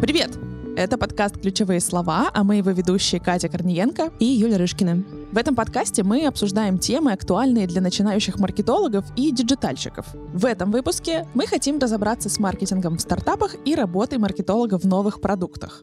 Привет! Это подкаст «Ключевые слова», а мы его ведущие Катя Корниенко и Юля Рышкина. В этом подкасте мы обсуждаем темы, актуальные для начинающих маркетологов и диджитальщиков. В этом выпуске мы хотим разобраться с маркетингом в стартапах и работой маркетолога в новых продуктах.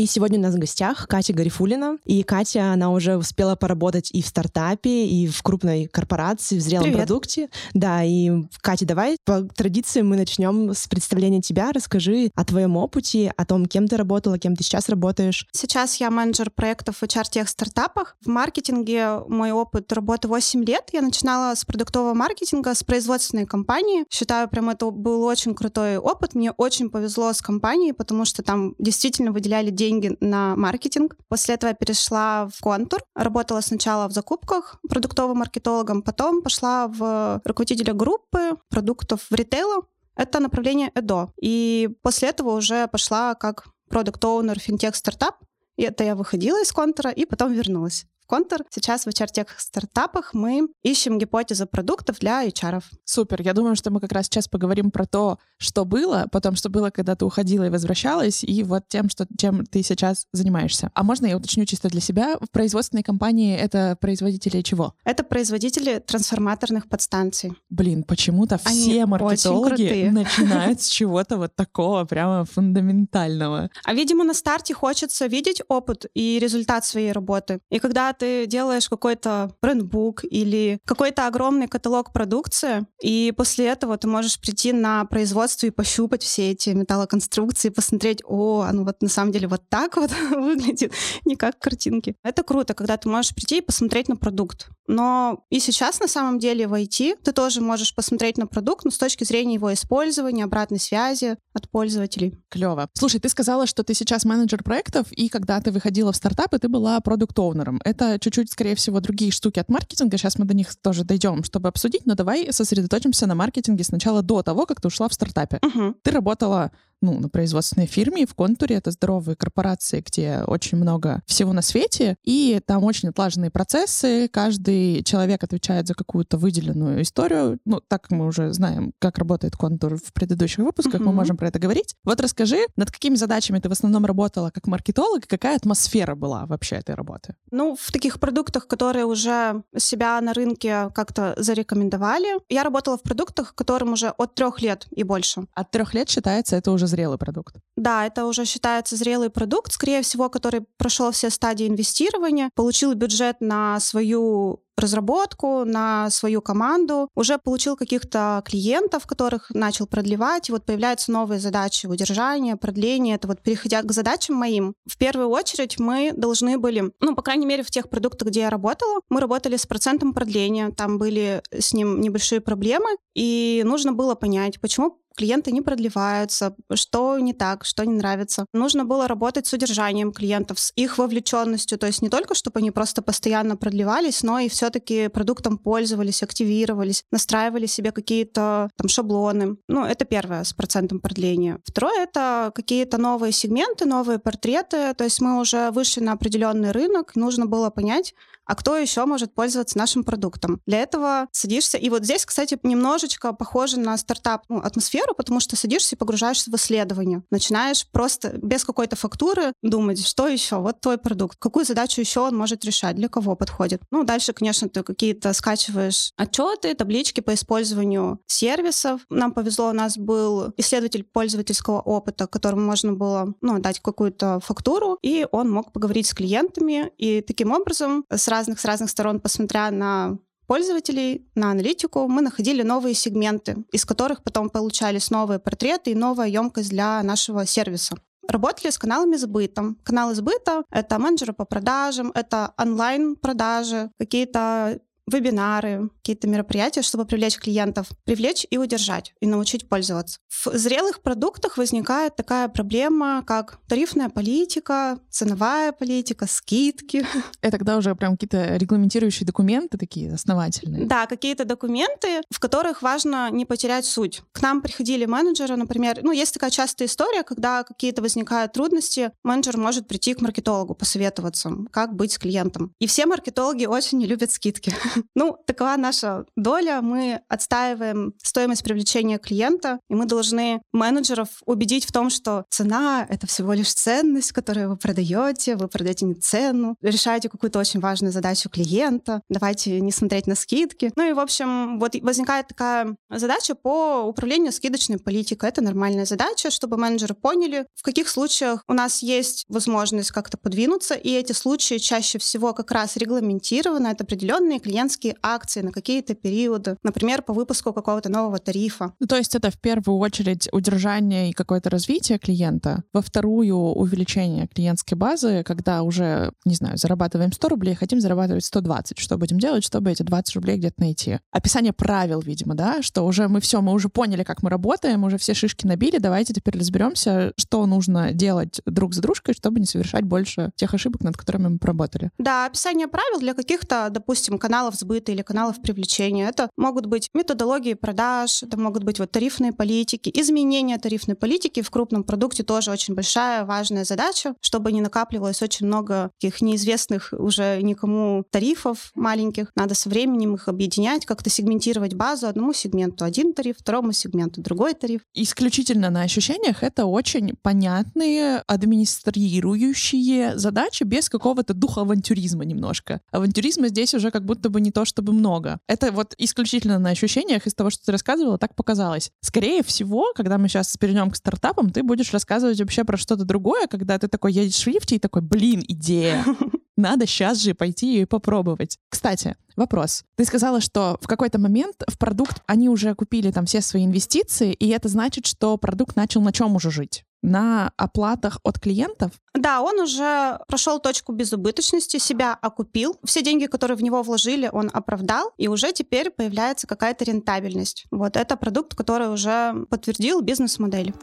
И сегодня у нас в гостях Катя Гарифулина. И Катя, она уже успела поработать и в стартапе, и в крупной корпорации, в зрелом Привет. продукте. Да, и Катя, давай по традиции мы начнем с представления тебя. Расскажи о твоем опыте, о том, кем ты работала, кем ты сейчас работаешь. Сейчас я менеджер проектов в HR-тех стартапах. В маркетинге мой опыт работы 8 лет. Я начинала с продуктового маркетинга, с производственной компании. Считаю, прям это был очень крутой опыт. Мне очень повезло с компанией, потому что там действительно выделяли деньги на маркетинг. После этого я перешла в контур. Работала сначала в закупках продуктовым маркетологом, потом пошла в руководителя группы продуктов в ритейлу. Это направление ЭДО. И после этого уже пошла как продукт-оунер финтех-стартап. И это я выходила из контура и потом вернулась контур. Сейчас в HR-тех стартапах мы ищем гипотезы продуктов для HR. Супер. Я думаю, что мы как раз сейчас поговорим про то, что было, потом, что было, когда ты уходила и возвращалась, и вот тем, что, чем ты сейчас занимаешься. А можно я уточню чисто для себя? В производственной компании это производители чего? Это производители трансформаторных подстанций. Блин, почему-то все маркетологи начинают с чего-то вот такого прямо фундаментального. А, видимо, на старте хочется видеть опыт и результат своей работы. И когда ты делаешь какой-то брендбук или какой-то огромный каталог продукции, и после этого ты можешь прийти на производство и пощупать все эти металлоконструкции, посмотреть, о, оно вот на самом деле вот так вот выглядит, не как картинки. Это круто, когда ты можешь прийти и посмотреть на продукт. Но и сейчас на самом деле в IT ты тоже можешь посмотреть на продукт, но с точки зрения его использования, обратной связи от пользователей. Клево. Слушай, ты сказала, что ты сейчас менеджер проектов, и когда ты выходила в стартапы, ты была продукт-оунером. Это чуть-чуть, скорее всего, другие штуки от маркетинга. Сейчас мы до них тоже дойдем, чтобы обсудить, но давай сосредоточимся на маркетинге сначала до того, как ты ушла в стартапе. Мгм. Ты работала ну, на производственной фирме, в контуре это здоровые корпорации, где очень много всего на свете, и там очень отлаженные процессы, каждый человек отвечает за какую-то выделенную историю. Ну, так мы уже знаем, как работает контур в предыдущих выпусках, мы Мгм. можем про это говорить. Вот расскажи, над какими задачами ты в основном работала как маркетолог, и какая атмосфера была вообще этой работы? Ну, в таких продуктах, которые уже себя на рынке как-то зарекомендовали. Я работала в продуктах, которым уже от трех лет и больше. От трех лет считается это уже зрелый продукт. Да, это уже считается зрелый продукт, скорее всего, который прошел все стадии инвестирования, получил бюджет на свою разработку, на свою команду, уже получил каких-то клиентов, которых начал продлевать, и вот появляются новые задачи удержания, продления, это вот переходя к задачам моим. В первую очередь мы должны были, ну, по крайней мере, в тех продуктах, где я работала, мы работали с процентом продления, там были с ним небольшие проблемы, и нужно было понять, почему клиенты не продлеваются, что не так, что не нравится. Нужно было работать с удержанием клиентов, с их вовлеченностью, то есть не только, чтобы они просто постоянно продлевались, но и все-таки продуктом пользовались, активировались, настраивали себе какие-то там шаблоны. Ну, это первое с процентом продления. Второе — это какие-то новые сегменты, новые портреты, то есть мы уже вышли на определенный рынок, нужно было понять, а кто еще может пользоваться нашим продуктом. Для этого садишься, и вот здесь, кстати, немножечко похоже на стартап ну, атмосферу, потому что садишься и погружаешься в исследование. Начинаешь просто без какой-то фактуры думать, что еще, вот твой продукт, какую задачу еще он может решать, для кого подходит. Ну, дальше, конечно, ты какие-то скачиваешь отчеты, таблички по использованию сервисов. Нам повезло, у нас был исследователь пользовательского опыта, которому можно было ну, дать какую-то фактуру, и он мог поговорить с клиентами, и таким образом с разных, с разных сторон, посмотря на пользователей, на аналитику, мы находили новые сегменты, из которых потом получались новые портреты и новая емкость для нашего сервиса. Работали с каналами сбыта. Каналы сбыта — это менеджеры по продажам, это онлайн-продажи, какие-то вебинары, какие-то мероприятия, чтобы привлечь клиентов, привлечь и удержать, и научить пользоваться. В зрелых продуктах возникает такая проблема, как тарифная политика, ценовая политика, скидки. Это тогда уже прям какие-то регламентирующие документы такие основательные. Да, какие-то документы, в которых важно не потерять суть. К нам приходили менеджеры, например, ну, есть такая частая история, когда какие-то возникают трудности, менеджер может прийти к маркетологу, посоветоваться, как быть с клиентом. И все маркетологи очень не любят скидки. Ну, такова наша доля. Мы отстаиваем стоимость привлечения клиента, и мы должны менеджеров убедить в том, что цена — это всего лишь ценность, которую вы продаете, вы продаете не цену, решаете какую-то очень важную задачу клиента, давайте не смотреть на скидки. Ну и, в общем, вот возникает такая задача по управлению скидочной политикой. Это нормальная задача, чтобы менеджеры поняли, в каких случаях у нас есть возможность как-то подвинуться, и эти случаи чаще всего как раз регламентированы. Это определенные клиентские акции на какие-то периоды, например, по выпуску какого-то нового тарифа. Ну, то есть это в первую очередь удержание и какое-то развитие клиента, во вторую увеличение клиентской базы, когда уже, не знаю, зарабатываем 100 рублей, хотим зарабатывать 120. Что будем делать, чтобы эти 20 рублей где-то найти? Описание правил, видимо, да, что уже мы все, мы уже поняли, как мы работаем, уже все шишки набили, давайте теперь разберемся, что нужно делать друг за дружкой, чтобы не совершать больше тех ошибок, над которыми мы поработали. Да, описание правил для каких-то, допустим, каналов сбыта или каналов привлечения. Это могут быть методологии продаж, это могут быть вот тарифные политики. Изменение тарифной политики в крупном продукте тоже очень большая, важная задача, чтобы не накапливалось очень много таких неизвестных уже никому тарифов маленьких. Надо со временем их объединять, как-то сегментировать базу одному сегменту один тариф, второму сегменту другой тариф. Исключительно на ощущениях это очень понятные администрирующие задачи без какого-то духа авантюризма немножко. Авантюризма здесь уже как будто бы не то чтобы много. Это вот исключительно на ощущениях из того, что ты рассказывала, так показалось. Скорее всего, когда мы сейчас перейдем к стартапам, ты будешь рассказывать вообще про что-то другое, когда ты такой едешь в лифте и такой, блин, идея. Надо сейчас же пойти и попробовать. Кстати, вопрос. Ты сказала, что в какой-то момент в продукт они уже купили там все свои инвестиции, и это значит, что продукт начал на чем уже жить? На оплатах от клиентов? Да, он уже прошел точку безубыточности, себя окупил. Все деньги, которые в него вложили, он оправдал, и уже теперь появляется какая-то рентабельность. Вот это продукт, который уже подтвердил бизнес-модель.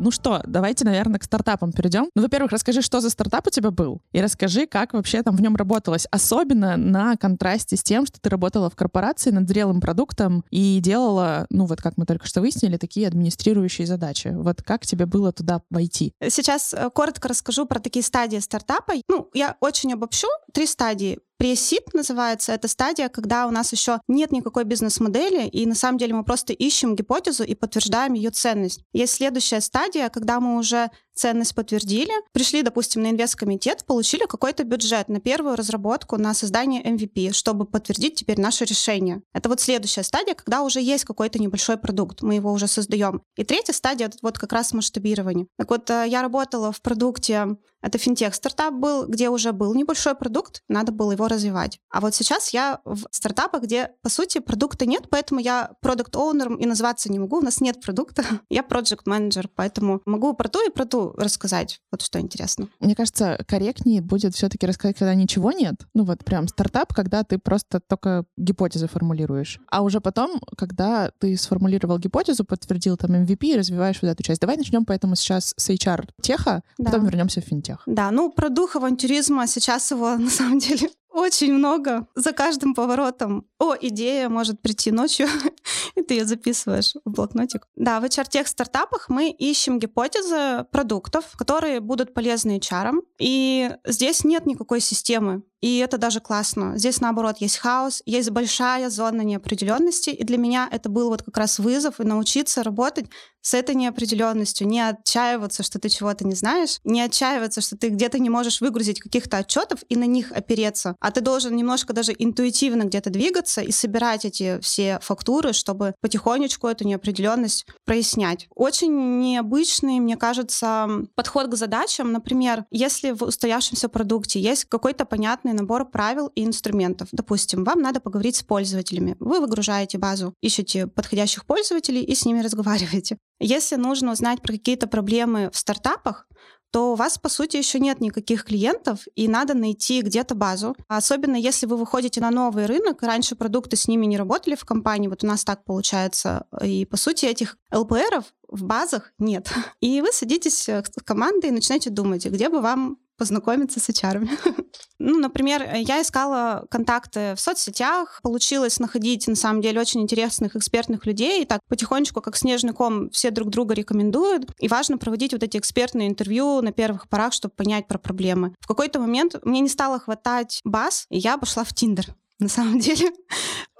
Ну что, давайте, наверное, к стартапам перейдем. Ну, во-первых, расскажи, что за стартап у тебя был, и расскажи, как вообще там в нем работалось. Особенно на контрасте с тем, что ты работала в корпорации над зрелым продуктом и делала, ну вот как мы только что выяснили, такие администрирующие задачи. Вот как тебе было туда войти? Сейчас э, коротко расскажу про такие стадии стартапа. Ну, я очень обобщу. Три стадии. Пресип называется эта стадия, когда у нас еще нет никакой бизнес-модели, и на самом деле мы просто ищем гипотезу и подтверждаем ее ценность. Есть следующая стадия, когда мы уже ценность подтвердили, пришли, допустим, на инвесткомитет, получили какой-то бюджет на первую разработку, на создание MVP, чтобы подтвердить теперь наше решение. Это вот следующая стадия, когда уже есть какой-то небольшой продукт, мы его уже создаем. И третья стадия — это вот как раз масштабирование. Так вот, э, я работала в продукте это финтех-стартап был, где уже был небольшой продукт, надо было его развивать. А вот сейчас я в стартапах, где, по сути, продукта нет, поэтому я продукт оунером и назваться не могу, у нас нет продукта. я проект менеджер поэтому могу про то и про ту рассказать. Вот что интересно. Мне кажется, корректнее будет все-таки рассказать, когда ничего нет. Ну вот прям стартап, когда ты просто только гипотезы формулируешь. А уже потом, когда ты сформулировал гипотезу, подтвердил там MVP и развиваешь вот эту часть. Давай начнем поэтому сейчас с HR-теха, да. потом вернемся в финтех тех. Да, ну про дух авантюризма сейчас его на самом деле очень много. За каждым поворотом. О, идея может прийти ночью, и ты ее записываешь в блокнотик. Да, в HR-тех стартапах мы ищем гипотезы продуктов, которые будут полезны HR. И здесь нет никакой системы. И это даже классно. Здесь, наоборот, есть хаос, есть большая зона неопределенности. И для меня это был вот как раз вызов и научиться работать с этой неопределенностью, не отчаиваться, что ты чего-то не знаешь, не отчаиваться, что ты где-то не можешь выгрузить каких-то отчетов и на них опереться, а ты должен немножко даже интуитивно где-то двигаться и собирать эти все фактуры, чтобы потихонечку эту неопределенность прояснять. Очень необычный, мне кажется, подход к задачам. Например, если в устоявшемся продукте есть какой-то понятный набор правил и инструментов, допустим, вам надо поговорить с пользователями, вы выгружаете базу, ищете подходящих пользователей и с ними разговариваете. Если нужно узнать про какие-то проблемы в стартапах, то у вас, по сути, еще нет никаких клиентов, и надо найти где-то базу. Особенно если вы выходите на новый рынок, раньше продукты с ними не работали в компании, вот у нас так получается. И, по сути, этих ЛПРов в базах нет. И вы садитесь с командой и начинаете думать, где бы вам познакомиться с HR. ну, например, я искала контакты в соцсетях, получилось находить, на самом деле, очень интересных экспертных людей, и так потихонечку, как снежный ком, все друг друга рекомендуют, и важно проводить вот эти экспертные интервью на первых порах, чтобы понять про проблемы. В какой-то момент мне не стало хватать баз, и я пошла в Тиндер на самом деле.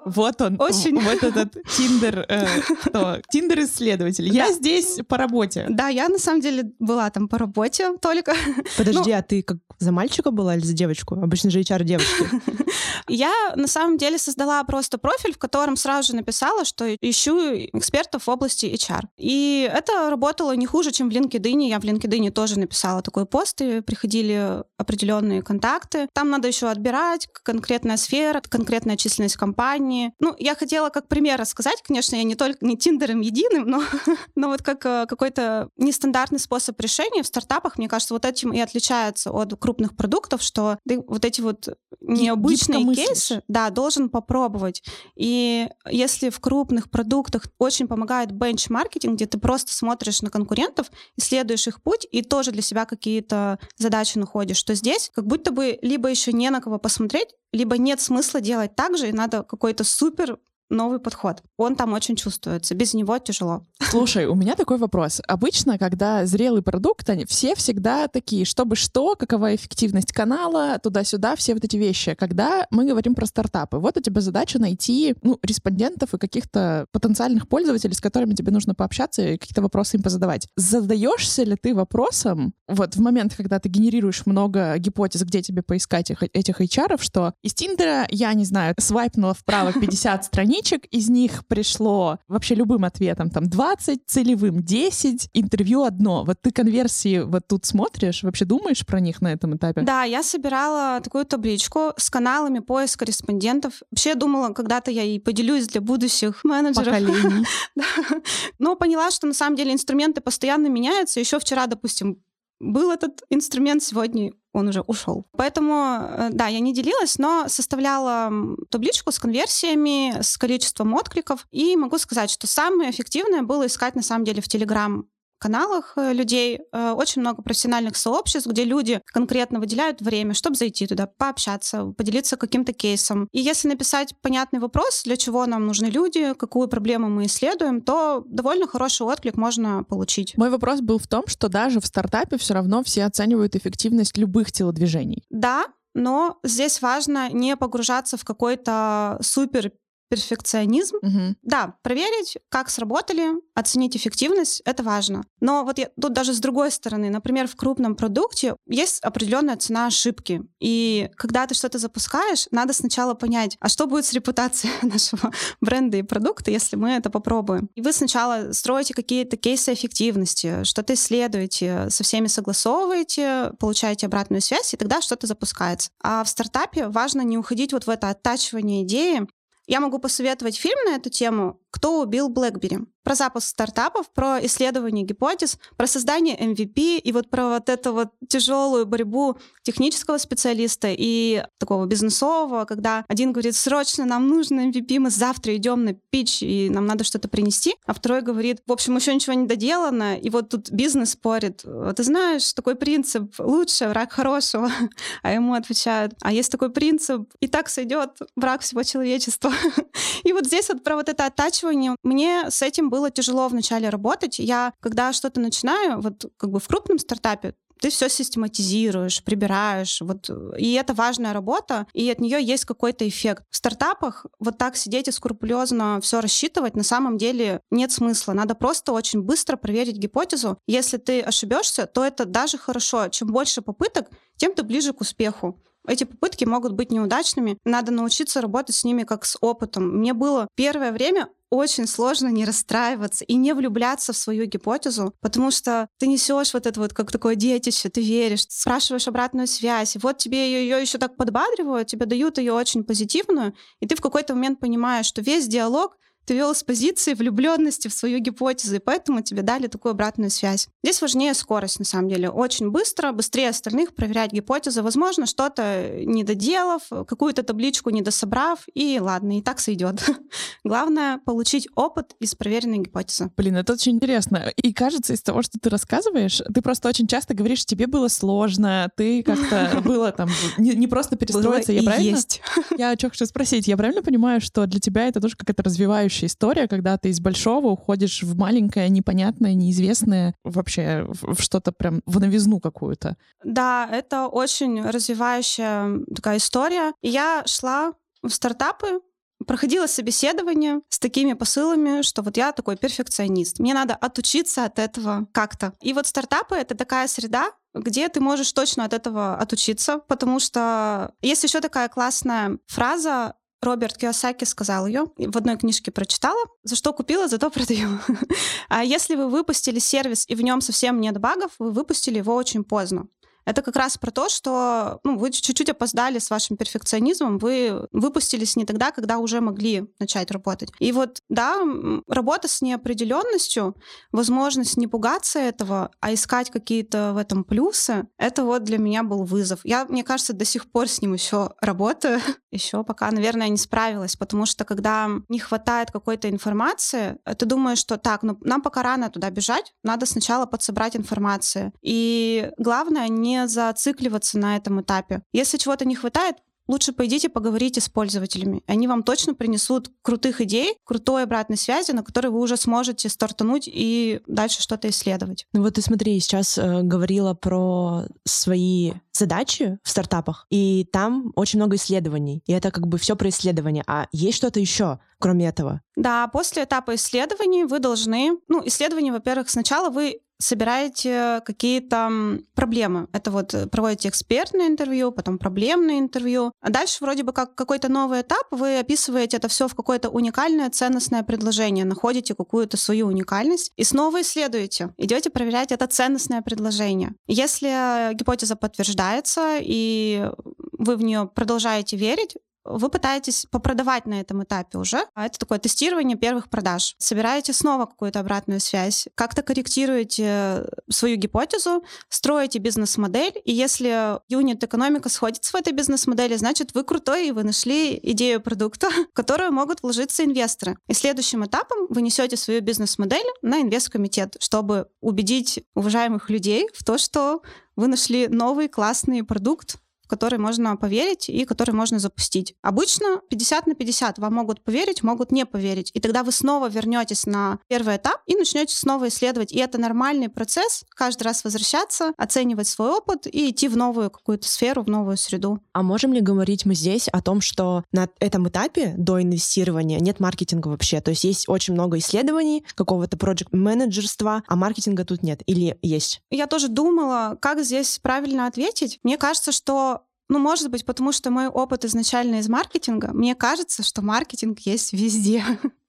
Вот он, Очень. вот этот Тиндер, э, Тиндер-исследователь. Я да. здесь по работе. Да, я на самом деле была там по работе только. Подожди, ну, а ты как за мальчика была или за девочку? Обычно же HR девочки. Я на самом деле создала просто профиль, в котором сразу же написала, что ищу экспертов в области HR. И это работало не хуже, чем в LinkedIn. Я в LinkedIn тоже написала такой пост, и приходили определенные контакты. Там надо еще отбирать конкретная сфера, конкретная численность компании. Ну, я хотела как пример рассказать, конечно, я не только не Тиндером единым, но, но вот как э, какой-то нестандартный способ решения в стартапах, мне кажется, вот этим и отличается от крупных продуктов, что ты вот эти вот необычные кейсы, да, должен попробовать. И если в крупных продуктах очень помогает бенчмаркетинг, где ты просто смотришь на конкурентов, исследуешь их путь и тоже для себя какие-то задачи находишь, то здесь как будто бы либо еще не на кого посмотреть, либо нет смысла делать так же, и надо какой-то супер новый подход. Он там очень чувствуется. Без него тяжело. Слушай, у меня такой вопрос. Обычно, когда зрелый продукт, они все всегда такие, чтобы что, какова эффективность канала, туда-сюда, все вот эти вещи. Когда мы говорим про стартапы, вот у тебя задача найти ну, респондентов и каких-то потенциальных пользователей, с которыми тебе нужно пообщаться и какие-то вопросы им позадавать. Задаешься ли ты вопросом, вот в момент, когда ты генерируешь много гипотез, где тебе поискать их, этих HR, что из Тиндера, я не знаю, свайпнула вправо 50 страниц, страничек, из них пришло вообще любым ответом там 20, целевым 10, интервью одно. Вот ты конверсии вот тут смотришь, вообще думаешь про них на этом этапе? Да, я собирала такую табличку с каналами поиска респондентов. Вообще думала, когда-то я и поделюсь для будущих менеджеров. Поколений. Но поняла, что на самом деле инструменты постоянно меняются. Еще вчера, допустим, был этот инструмент, сегодня он уже ушел. Поэтому, э, да, я не делилась, но составляла табличку с конверсиями, с количеством откликов. И могу сказать, что самое эффективное было искать на самом деле в Telegram каналах э, людей э, очень много профессиональных сообществ, где люди конкретно выделяют время, чтобы зайти туда, пообщаться, поделиться каким-то кейсом. И если написать понятный вопрос, для чего нам нужны люди, какую проблему мы исследуем, то довольно хороший отклик можно получить. Мой вопрос был в том, что даже в стартапе все равно все оценивают эффективность любых телодвижений. Да, но здесь важно не погружаться в какой-то супер перфекционизм. Угу. Да, проверить, как сработали, оценить эффективность, это важно. Но вот я, тут даже с другой стороны, например, в крупном продукте есть определенная цена ошибки. И когда ты что-то запускаешь, надо сначала понять, а что будет с репутацией нашего бренда и продукта, если мы это попробуем. И вы сначала строите какие-то кейсы эффективности, что-то исследуете, со всеми согласовываете, получаете обратную связь, и тогда что-то запускается. А в стартапе важно не уходить вот в это оттачивание идеи, я могу посоветовать фильм на эту тему «Кто убил Блэкбери?» про запуск стартапов, про исследование гипотез, про создание MVP и вот про вот эту вот тяжелую борьбу технического специалиста и такого бизнесового, когда один говорит, срочно нам нужно MVP, мы завтра идем на пич, и нам надо что-то принести, а второй говорит, в общем, еще ничего не доделано, и вот тут бизнес спорит, ты знаешь, такой принцип, лучше враг хорошего, а ему отвечают, а есть такой принцип, и так сойдет враг всего человечества. И вот здесь вот про вот это оттачивание, мне с этим было тяжело вначале работать. Я, когда что-то начинаю, вот как бы в крупном стартапе, ты все систематизируешь, прибираешь, вот, и это важная работа, и от нее есть какой-то эффект. В стартапах вот так сидеть и скрупулезно все рассчитывать на самом деле нет смысла. Надо просто очень быстро проверить гипотезу. Если ты ошибешься, то это даже хорошо. Чем больше попыток, тем ты ближе к успеху. Эти попытки могут быть неудачными. Надо научиться работать с ними как с опытом. Мне было первое время очень сложно не расстраиваться и не влюбляться в свою гипотезу, потому что ты несешь вот это вот как такое детище, ты веришь, спрашиваешь обратную связь, вот тебе ее, ее еще так подбадривают, тебе дают ее очень позитивную, и ты в какой-то момент понимаешь, что весь диалог ты вел с позиции влюбленности в свою гипотезу, и поэтому тебе дали такую обратную связь. Здесь важнее скорость, на самом деле. Очень быстро, быстрее остальных проверять гипотезы. Возможно, что-то не доделав, какую-то табличку не дособрав, и ладно, и так сойдет. Главное — получить опыт из проверенной гипотезы. Блин, это очень интересно. И кажется, из того, что ты рассказываешь, ты просто очень часто говоришь, тебе было сложно, ты как-то было там не, просто перестроиться, я правильно? Есть. Я что хочу спросить, я правильно понимаю, что для тебя это тоже какая-то развивающая история, когда ты из большого уходишь в маленькое, непонятное, неизвестное, вообще в что-то прям в новизну какую-то? Да, это очень развивающая такая история. Я шла в стартапы, проходила собеседование с такими посылами, что вот я такой перфекционист. Мне надо отучиться от этого как-то. И вот стартапы — это такая среда, где ты можешь точно от этого отучиться, потому что есть еще такая классная фраза Роберт Киосаки сказал ее, в одной книжке прочитала. За что купила, зато продаю. а если вы выпустили сервис, и в нем совсем нет багов, вы выпустили его очень поздно. Это как раз про то, что ну, вы чуть-чуть опоздали с вашим перфекционизмом, вы выпустились не тогда, когда уже могли начать работать. И вот, да, работа с неопределенностью, возможность не пугаться этого, а искать какие-то в этом плюсы, это вот для меня был вызов. Я, мне кажется, до сих пор с ним еще работаю, еще пока, наверное, не справилась, потому что когда не хватает какой-то информации, ты думаешь, что так, ну нам пока рано туда бежать, надо сначала подсобрать информацию. И главное не не зацикливаться на этом этапе. Если чего-то не хватает, лучше пойдите поговорите с пользователями. Они вам точно принесут крутых идей, крутой обратной связи, на которой вы уже сможете стартануть и дальше что-то исследовать. Ну вот ты смотри, сейчас э, говорила про свои задачи в стартапах, и там очень много исследований. И это как бы все про исследования. А есть что-то еще, кроме этого? Да, после этапа исследований вы должны... Ну, исследования, во-первых, сначала вы собираете какие-то проблемы. Это вот э, проводите экспертное интервью, потом проблемное интервью. А дальше вроде бы как какой-то новый этап, вы описываете это все в какое-то уникальное ценностное предложение, находите какую-то свою уникальность и снова исследуете. Идете проверять это ценностное предложение. Если гипотеза подтверждается и вы в нее продолжаете верить, вы пытаетесь попродавать на этом этапе уже. А это такое тестирование первых продаж. Собираете снова какую-то обратную связь, как-то корректируете свою гипотезу, строите бизнес-модель, и если юнит-экономика сходится в этой бизнес-модели, значит, вы крутой, и вы нашли идею продукта, в которую могут вложиться инвесторы. И следующим этапом вы несете свою бизнес-модель на инвесткомитет, чтобы убедить уважаемых людей в то, что вы нашли новый классный продукт, который можно поверить и который можно запустить. Обычно 50 на 50 вам могут поверить, могут не поверить. И тогда вы снова вернетесь на первый этап и начнете снова исследовать. И это нормальный процесс, каждый раз возвращаться, оценивать свой опыт и идти в новую какую-то сферу, в новую среду. А можем ли говорить мы здесь о том, что на этом этапе до инвестирования нет маркетинга вообще? То есть есть очень много исследований, какого-то проект менеджерства а маркетинга тут нет? Или есть? Я тоже думала, как здесь правильно ответить. Мне кажется, что ну, может быть, потому что мой опыт изначально из маркетинга. Мне кажется, что маркетинг есть везде.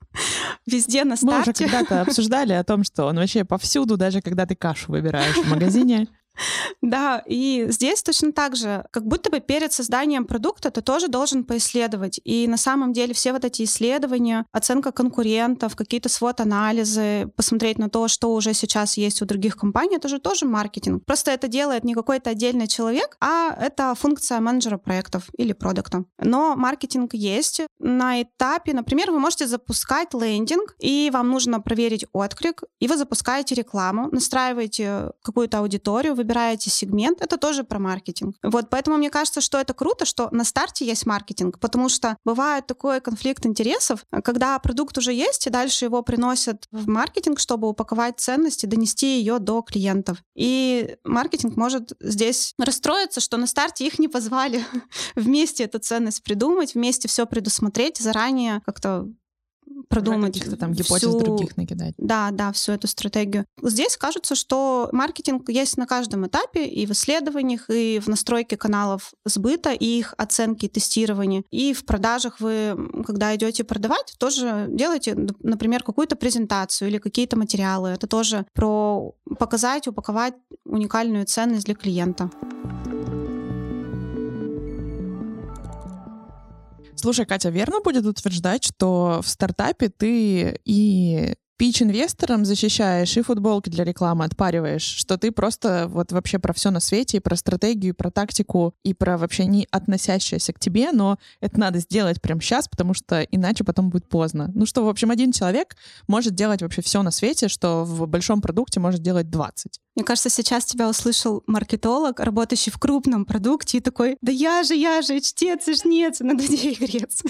Везде на старте. Мы уже когда-то обсуждали о том, что он вообще повсюду, даже когда ты кашу выбираешь в магазине. Да, и здесь точно так же, как будто бы перед созданием продукта ты тоже должен поисследовать. И на самом деле все вот эти исследования, оценка конкурентов, какие-то свод-анализы, посмотреть на то, что уже сейчас есть у других компаний, это же тоже маркетинг. Просто это делает не какой-то отдельный человек, а это функция менеджера проектов или продукта. Но маркетинг есть. На этапе, например, вы можете запускать лендинг, и вам нужно проверить отклик, и вы запускаете рекламу, настраиваете какую-то аудиторию, выбираете сегмент, это тоже про маркетинг. Вот, поэтому мне кажется, что это круто, что на старте есть маркетинг, потому что бывает такой конфликт интересов, когда продукт уже есть, и дальше его приносят в маркетинг, чтобы упаковать ценности, донести ее до клиентов. И маркетинг может здесь расстроиться, что на старте их не позвали вместе эту ценность придумать, вместе все предусмотреть, заранее как-то продумать. Каких-то там гипотез всю... других накидать. Да, да, всю эту стратегию. Здесь кажется, что маркетинг есть на каждом этапе, и в исследованиях, и в настройке каналов сбыта, и их оценки, тестирования. И в продажах вы, когда идете продавать, тоже делаете, например, какую-то презентацию или какие-то материалы. Это тоже про показать, упаковать уникальную ценность для клиента. Слушай, Катя, верно будет утверждать, что в стартапе ты и пич инвесторам защищаешь и футболки для рекламы отпариваешь, что ты просто вот вообще про все на свете, и про стратегию, и про тактику, и про вообще не относящееся к тебе, но это надо сделать прямо сейчас, потому что иначе потом будет поздно. Ну что, в общем, один человек может делать вообще все на свете, что в большом продукте может делать 20. Мне кажется, сейчас тебя услышал маркетолог, работающий в крупном продукте, и такой, да я же, я же, чтец и жнец, на дуде игрец.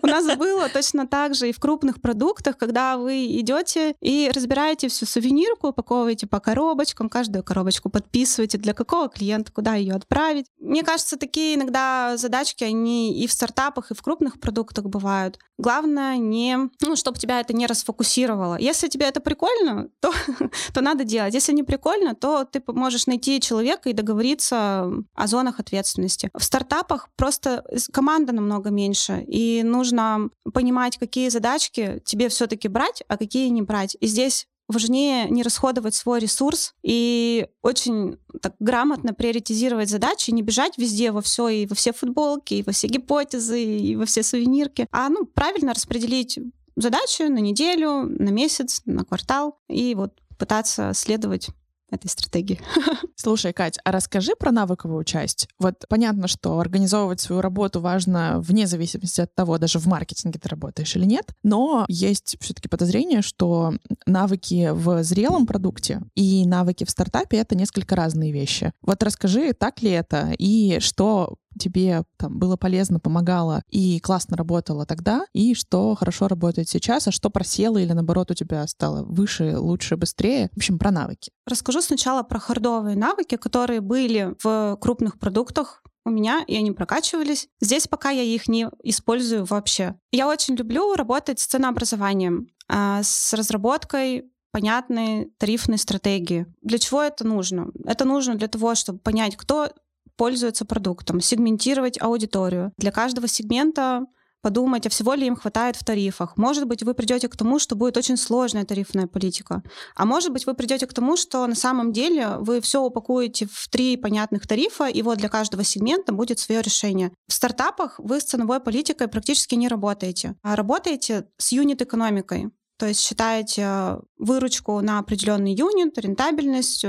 У нас было точно так же и в крупных продуктах, когда вы идете и разбираете всю сувенирку, упаковываете по коробочкам, каждую коробочку подписываете, для какого клиента, куда ее отправить. Мне кажется, такие иногда задачки, они и в стартапах, и в крупных продуктах бывают. Главное не, ну, чтобы тебя это не расфокусировало. Если тебе это прикольно, то, то надо делать. Если не прикольно, то ты можешь найти человека и договориться о зонах ответственности. В стартапах просто команда намного меньше, и нужно понимать, какие задачки тебе все-таки брать, а какие не брать. И здесь важнее не расходовать свой ресурс и очень так грамотно приоритизировать задачи, не бежать везде во все, и во все футболки, и во все гипотезы, и во все сувенирки, а ну, правильно распределить задачи на неделю, на месяц, на квартал, и вот пытаться следовать этой стратегии. Слушай, Кать, а расскажи про навыковую часть. Вот понятно, что организовывать свою работу важно вне зависимости от того, даже в маркетинге ты работаешь или нет, но есть все-таки подозрение, что навыки в зрелом продукте и навыки в стартапе — это несколько разные вещи. Вот расскажи, так ли это, и что тебе там было полезно, помогало и классно работало тогда, и что хорошо работает сейчас, а что просело или наоборот у тебя стало выше, лучше, быстрее. В общем, про навыки. Расскажу сначала про хардовые навыки, которые были в крупных продуктах, у меня, и они прокачивались. Здесь пока я их не использую вообще. Я очень люблю работать с ценообразованием, а, с разработкой понятной тарифной стратегии. Для чего это нужно? Это нужно для того, чтобы понять, кто пользуются продуктом, сегментировать аудиторию. Для каждого сегмента подумать, а всего ли им хватает в тарифах. Может быть, вы придете к тому, что будет очень сложная тарифная политика. А может быть, вы придете к тому, что на самом деле вы все упакуете в три понятных тарифа, и вот для каждого сегмента будет свое решение. В стартапах вы с ценовой политикой практически не работаете, а работаете с юнит-экономикой. То есть считаете выручку на определенный юнит, рентабельность,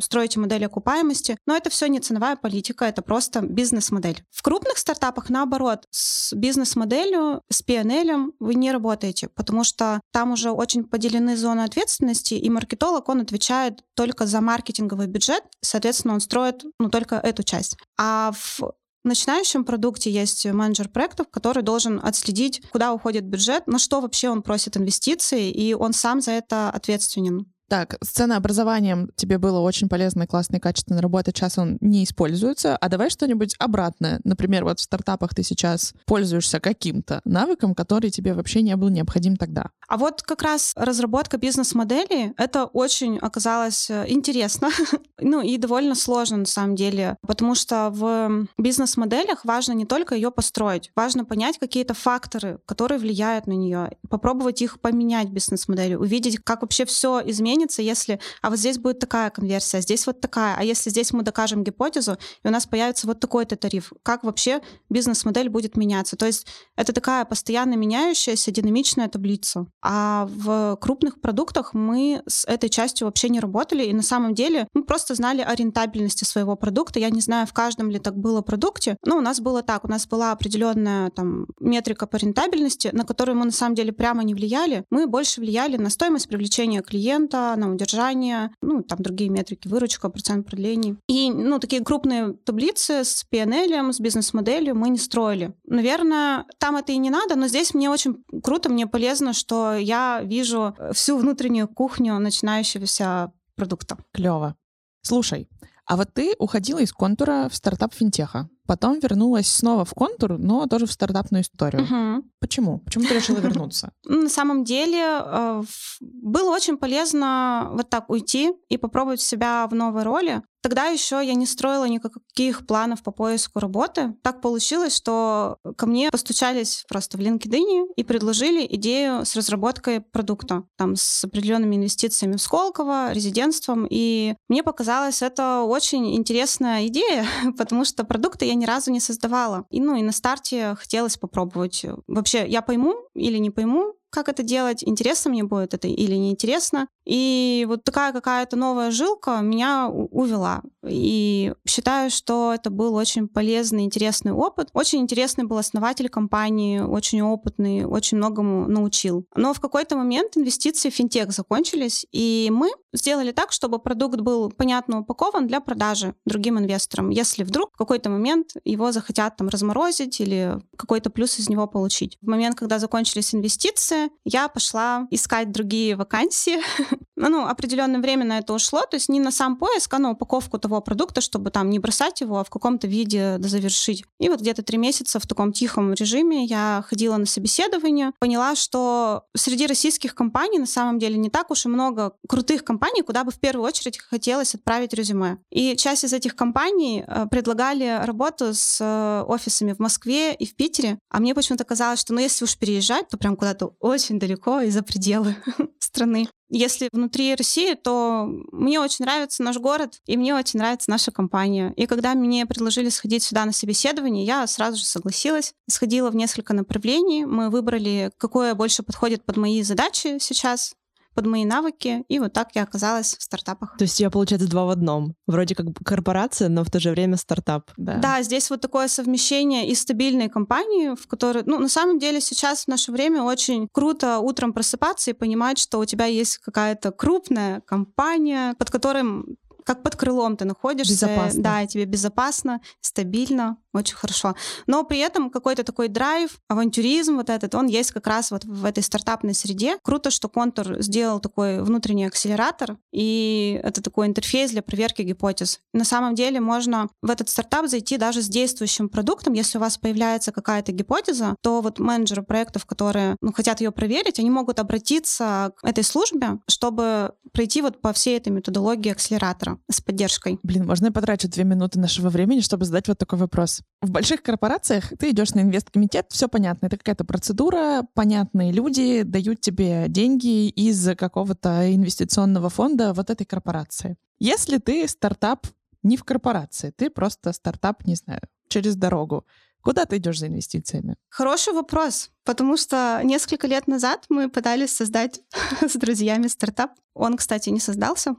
строите модель окупаемости, но это все не ценовая политика, это просто бизнес-модель. В крупных стартапах, наоборот, с бизнес-моделью, с PNL вы не работаете, потому что там уже очень поделены зоны ответственности, и маркетолог, он отвечает только за маркетинговый бюджет, соответственно, он строит ну, только эту часть. А в начинающем продукте есть менеджер проектов, который должен отследить, куда уходит бюджет, на что вообще он просит инвестиции, и он сам за это ответственен. Так, с ценообразованием тебе было очень полезно, классно и качественно работать. Сейчас он не используется. А давай что-нибудь обратное. Например, вот в стартапах ты сейчас пользуешься каким-то навыком, который тебе вообще не был необходим тогда. А вот как раз разработка бизнес-модели, это очень оказалось э, интересно, ну и довольно сложно на самом деле, потому что в бизнес-моделях важно не только ее построить, важно понять какие-то факторы, которые влияют на нее, попробовать их поменять бизнес-моделью, увидеть, как вообще все изменится изменится, если, а вот здесь будет такая конверсия, а здесь вот такая, а если здесь мы докажем гипотезу, и у нас появится вот такой-то тариф, как вообще бизнес-модель будет меняться. То есть это такая постоянно меняющаяся динамичная таблица. А в крупных продуктах мы с этой частью вообще не работали, и на самом деле мы просто знали о рентабельности своего продукта. Я не знаю, в каждом ли так было продукте, но у нас было так, у нас была определенная там метрика по рентабельности, на которую мы на самом деле прямо не влияли. Мы больше влияли на стоимость привлечения клиента, на удержание, ну, там другие метрики, выручка, процент продлений. И, ну, такие крупные таблицы с PNL, с бизнес-моделью мы не строили. Наверное, там это и не надо, но здесь мне очень круто, мне полезно, что я вижу всю внутреннюю кухню начинающегося продукта. Клево. Слушай, а вот ты уходила из контура в стартап финтеха. Потом вернулась снова в контур, но тоже в стартапную историю. Угу. Почему? Почему ты решила вернуться? На самом деле э, было очень полезно вот так уйти и попробовать себя в новой роли. Тогда еще я не строила никаких планов по поиску работы. Так получилось, что ко мне постучались просто в LinkedIn и предложили идею с разработкой продукта, там с определенными инвестициями в Сколково, резидентством. И мне показалось это очень интересная идея, потому что продукты я ни разу не создавала. И, ну, и на старте хотелось попробовать. Вообще, я пойму или не пойму, как это делать, интересно мне будет это или неинтересно. И вот такая какая-то новая жилка меня увела. И считаю, что это был очень полезный, интересный опыт. Очень интересный был основатель компании, очень опытный, очень многому научил. Но в какой-то момент инвестиции в финтех закончились, и мы сделали так, чтобы продукт был понятно упакован для продажи другим инвесторам, если вдруг в какой-то момент его захотят там разморозить или какой-то плюс из него получить. В момент, когда закончились инвестиции, я пошла искать другие вакансии, ну, определенное время на это ушло, то есть не на сам поиск, а на упаковку того продукта, чтобы там не бросать его, а в каком-то виде завершить. И вот где-то три месяца в таком тихом режиме я ходила на собеседование, поняла, что среди российских компаний на самом деле не так уж и много крутых компаний, куда бы в первую очередь хотелось отправить резюме. И часть из этих компаний э, предлагали работу с э, офисами в Москве и в Питере, а мне почему-то казалось, что ну если уж переезжать, то прям куда-то очень далеко и за пределы страны. Если внутри России, то мне очень нравится наш город, и мне очень нравится наша компания. И когда мне предложили сходить сюда на собеседование, я сразу же согласилась. Сходила в несколько направлений. Мы выбрали, какое больше подходит под мои задачи сейчас под мои навыки, и вот так я оказалась в стартапах. То есть я, получается, два в одном. Вроде как корпорация, но в то же время стартап. Да, да здесь вот такое совмещение и стабильной компании, в которой, ну, на самом деле сейчас в наше время очень круто утром просыпаться и понимать, что у тебя есть какая-то крупная компания, под которым как под крылом ты находишься. Безопасно. Да, тебе безопасно, стабильно, очень хорошо. Но при этом какой-то такой драйв, авантюризм вот этот, он есть как раз вот в этой стартапной среде. Круто, что Контур сделал такой внутренний акселератор, и это такой интерфейс для проверки гипотез. На самом деле можно в этот стартап зайти даже с действующим продуктом. Если у вас появляется какая-то гипотеза, то вот менеджеры проектов, которые ну, хотят ее проверить, они могут обратиться к этой службе, чтобы пройти вот по всей этой методологии акселератора с поддержкой. Блин, можно я потрачу две минуты нашего времени, чтобы задать вот такой вопрос? В больших корпорациях ты идешь на инвесткомитет, все понятно, это какая-то процедура, понятные люди дают тебе деньги из какого-то инвестиционного фонда вот этой корпорации. Если ты стартап не в корпорации, ты просто стартап, не знаю, через дорогу, Куда ты идешь за инвестициями? Хороший вопрос, потому что несколько лет назад мы пытались создать с друзьями стартап. Он, кстати, не создался,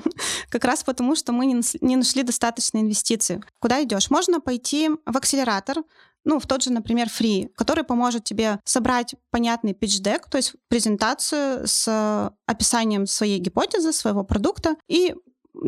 как раз потому, что мы не нашли достаточно инвестиций. Куда идешь? Можно пойти в акселератор, ну, в тот же, например, Free, который поможет тебе собрать понятный pitch-deck, то есть презентацию с описанием своей гипотезы, своего продукта, и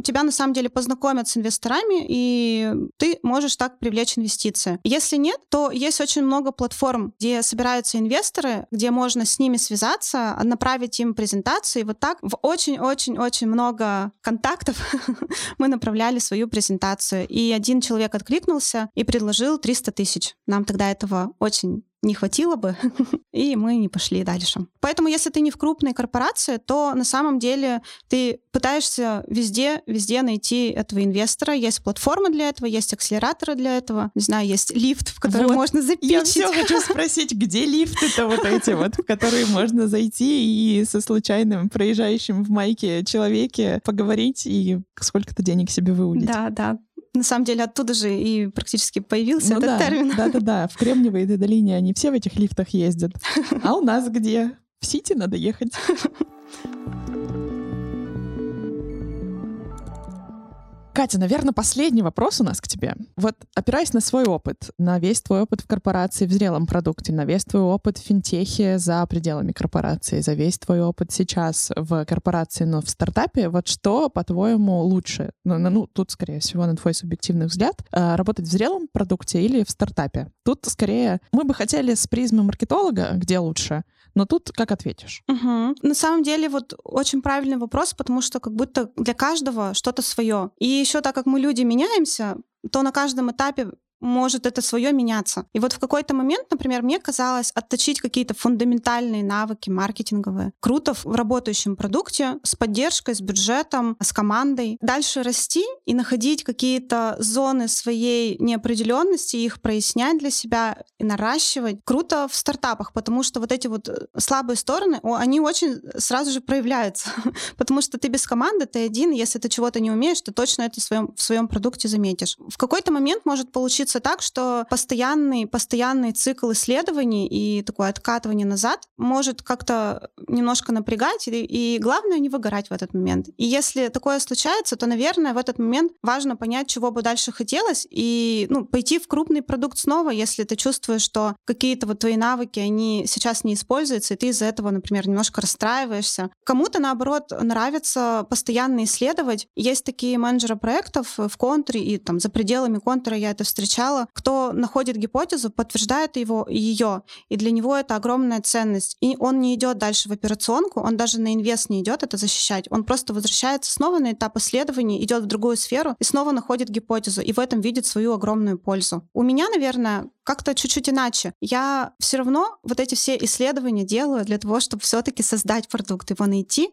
тебя на самом деле познакомят с инвесторами, и ты можешь так привлечь инвестиции. Если нет, то есть очень много платформ, где собираются инвесторы, где можно с ними связаться, направить им презентацию, и вот так в очень-очень-очень много контактов мы направляли свою презентацию. И один человек откликнулся и предложил 300 тысяч. Нам тогда этого очень не хватило бы, и мы не пошли дальше. Поэтому, если ты не в крупной корпорации, то на самом деле ты пытаешься везде, везде найти этого инвестора. Есть платформа для этого, есть акселераторы для этого, не знаю, есть лифт, в который вот можно запичить. Я все хочу спросить, где лифты-то вот эти вот, в которые можно зайти и со случайным проезжающим в майке человеке поговорить и сколько-то денег себе выудить. Да, да. На самом деле оттуда же и практически появился ну, этот да, термин. Да-да-да, в Кремниевой долине они все в этих лифтах ездят. А у нас где? В Сити надо ехать. Катя, наверное, последний вопрос у нас к тебе. Вот опираясь на свой опыт, на весь твой опыт в корпорации в зрелом продукте, на весь твой опыт в финтехе за пределами корпорации, за весь твой опыт сейчас в корпорации, но в стартапе, вот что, по-твоему, лучше? Ну, ну, тут, скорее всего, на твой субъективный взгляд, а, работать в зрелом продукте или в стартапе? Тут, скорее, мы бы хотели с призмы маркетолога, где лучше, но тут как ответишь? Угу. На самом деле вот очень правильный вопрос, потому что как будто для каждого что-то свое. И еще так как мы люди меняемся, то на каждом этапе может это свое меняться. И вот в какой-то момент, например, мне казалось отточить какие-то фундаментальные навыки маркетинговые. Круто в работающем продукте с поддержкой, с бюджетом, с командой. Дальше расти и находить какие-то зоны своей неопределенности, их прояснять для себя и наращивать. Круто в стартапах, потому что вот эти вот э, слабые стороны, они очень сразу же проявляются. потому что ты без команды, ты один, если ты чего-то не умеешь, ты точно это в своем, в своем продукте заметишь. В какой-то момент может получиться так, что постоянный, постоянный цикл исследований и такое откатывание назад может как-то немножко напрягать, и, и главное не выгорать в этот момент. И если такое случается, то, наверное, в этот момент важно понять, чего бы дальше хотелось, и ну, пойти в крупный продукт снова, если ты чувствуешь, что какие-то вот твои навыки, они сейчас не используются, и ты из-за этого, например, немножко расстраиваешься. Кому-то, наоборот, нравится постоянно исследовать. Есть такие менеджеры проектов в контуре, и там за пределами контура я это встречала, кто находит гипотезу, подтверждает его, ее, и для него это огромная ценность. И он не идет дальше в операционку, он даже на инвест не идет это защищать, он просто возвращается снова на этап исследований, идет в другую сферу и снова находит гипотезу, и в этом видит свою огромную пользу. У меня, наверное, как-то чуть-чуть иначе. Я все равно вот эти все исследования делаю для того, чтобы все-таки создать продукт, его найти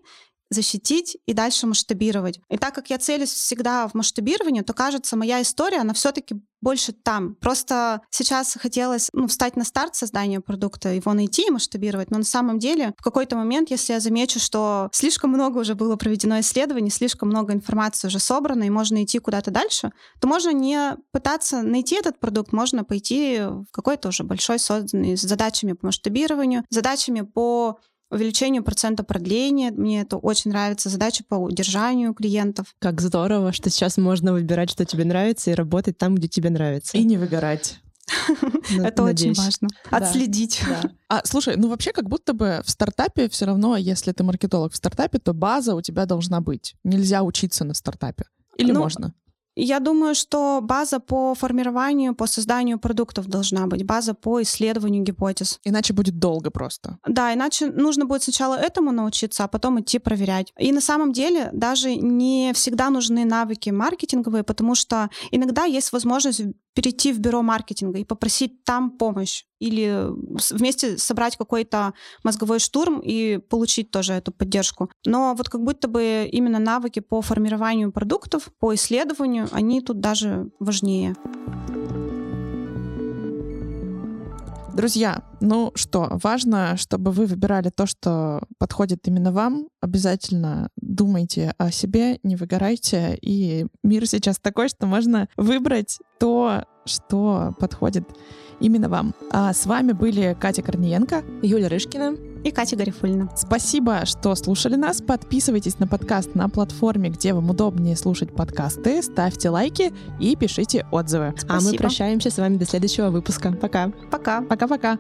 защитить и дальше масштабировать. И так как я целюсь всегда в масштабировании, то кажется, моя история, она все-таки больше там. Просто сейчас хотелось ну, встать на старт создания продукта, его найти и масштабировать, но на самом деле в какой-то момент, если я замечу, что слишком много уже было проведено исследований, слишком много информации уже собрано, и можно идти куда-то дальше, то можно не пытаться найти этот продукт, можно пойти в какой-то уже большой созданный с задачами по масштабированию, задачами по увеличению процента продления. Мне это очень нравится. Задача по удержанию клиентов. Как здорово, что сейчас можно выбирать, что тебе нравится, и работать там, где тебе нравится. И не выгорать. Это очень важно. Отследить. А слушай, ну вообще как будто бы в стартапе все равно, если ты маркетолог в стартапе, то база у тебя должна быть. Нельзя учиться на стартапе. Или ну, можно? Я думаю, что база по формированию, по созданию продуктов должна быть, база по исследованию гипотез. Иначе будет долго просто. Да, иначе нужно будет сначала этому научиться, а потом идти проверять. И на самом деле даже не всегда нужны навыки маркетинговые, потому что иногда есть возможность перейти в бюро маркетинга и попросить там помощь или вместе собрать какой-то мозговой штурм и получить тоже эту поддержку. Но вот как будто бы именно навыки по формированию продуктов, по исследованию, они тут даже важнее. Друзья, ну что, важно, чтобы вы выбирали то, что подходит именно вам. Обязательно думайте о себе, не выгорайте. И мир сейчас такой, что можно выбрать то, что подходит именно вам. А с вами были Катя Корниенко, Юля Рышкина и Катя Гарифульна. Спасибо, что слушали нас. Подписывайтесь на подкаст на платформе, где вам удобнее слушать подкасты. Ставьте лайки и пишите отзывы. Спасибо. А мы прощаемся с вами до следующего выпуска. Пока. Пока. Пока-пока.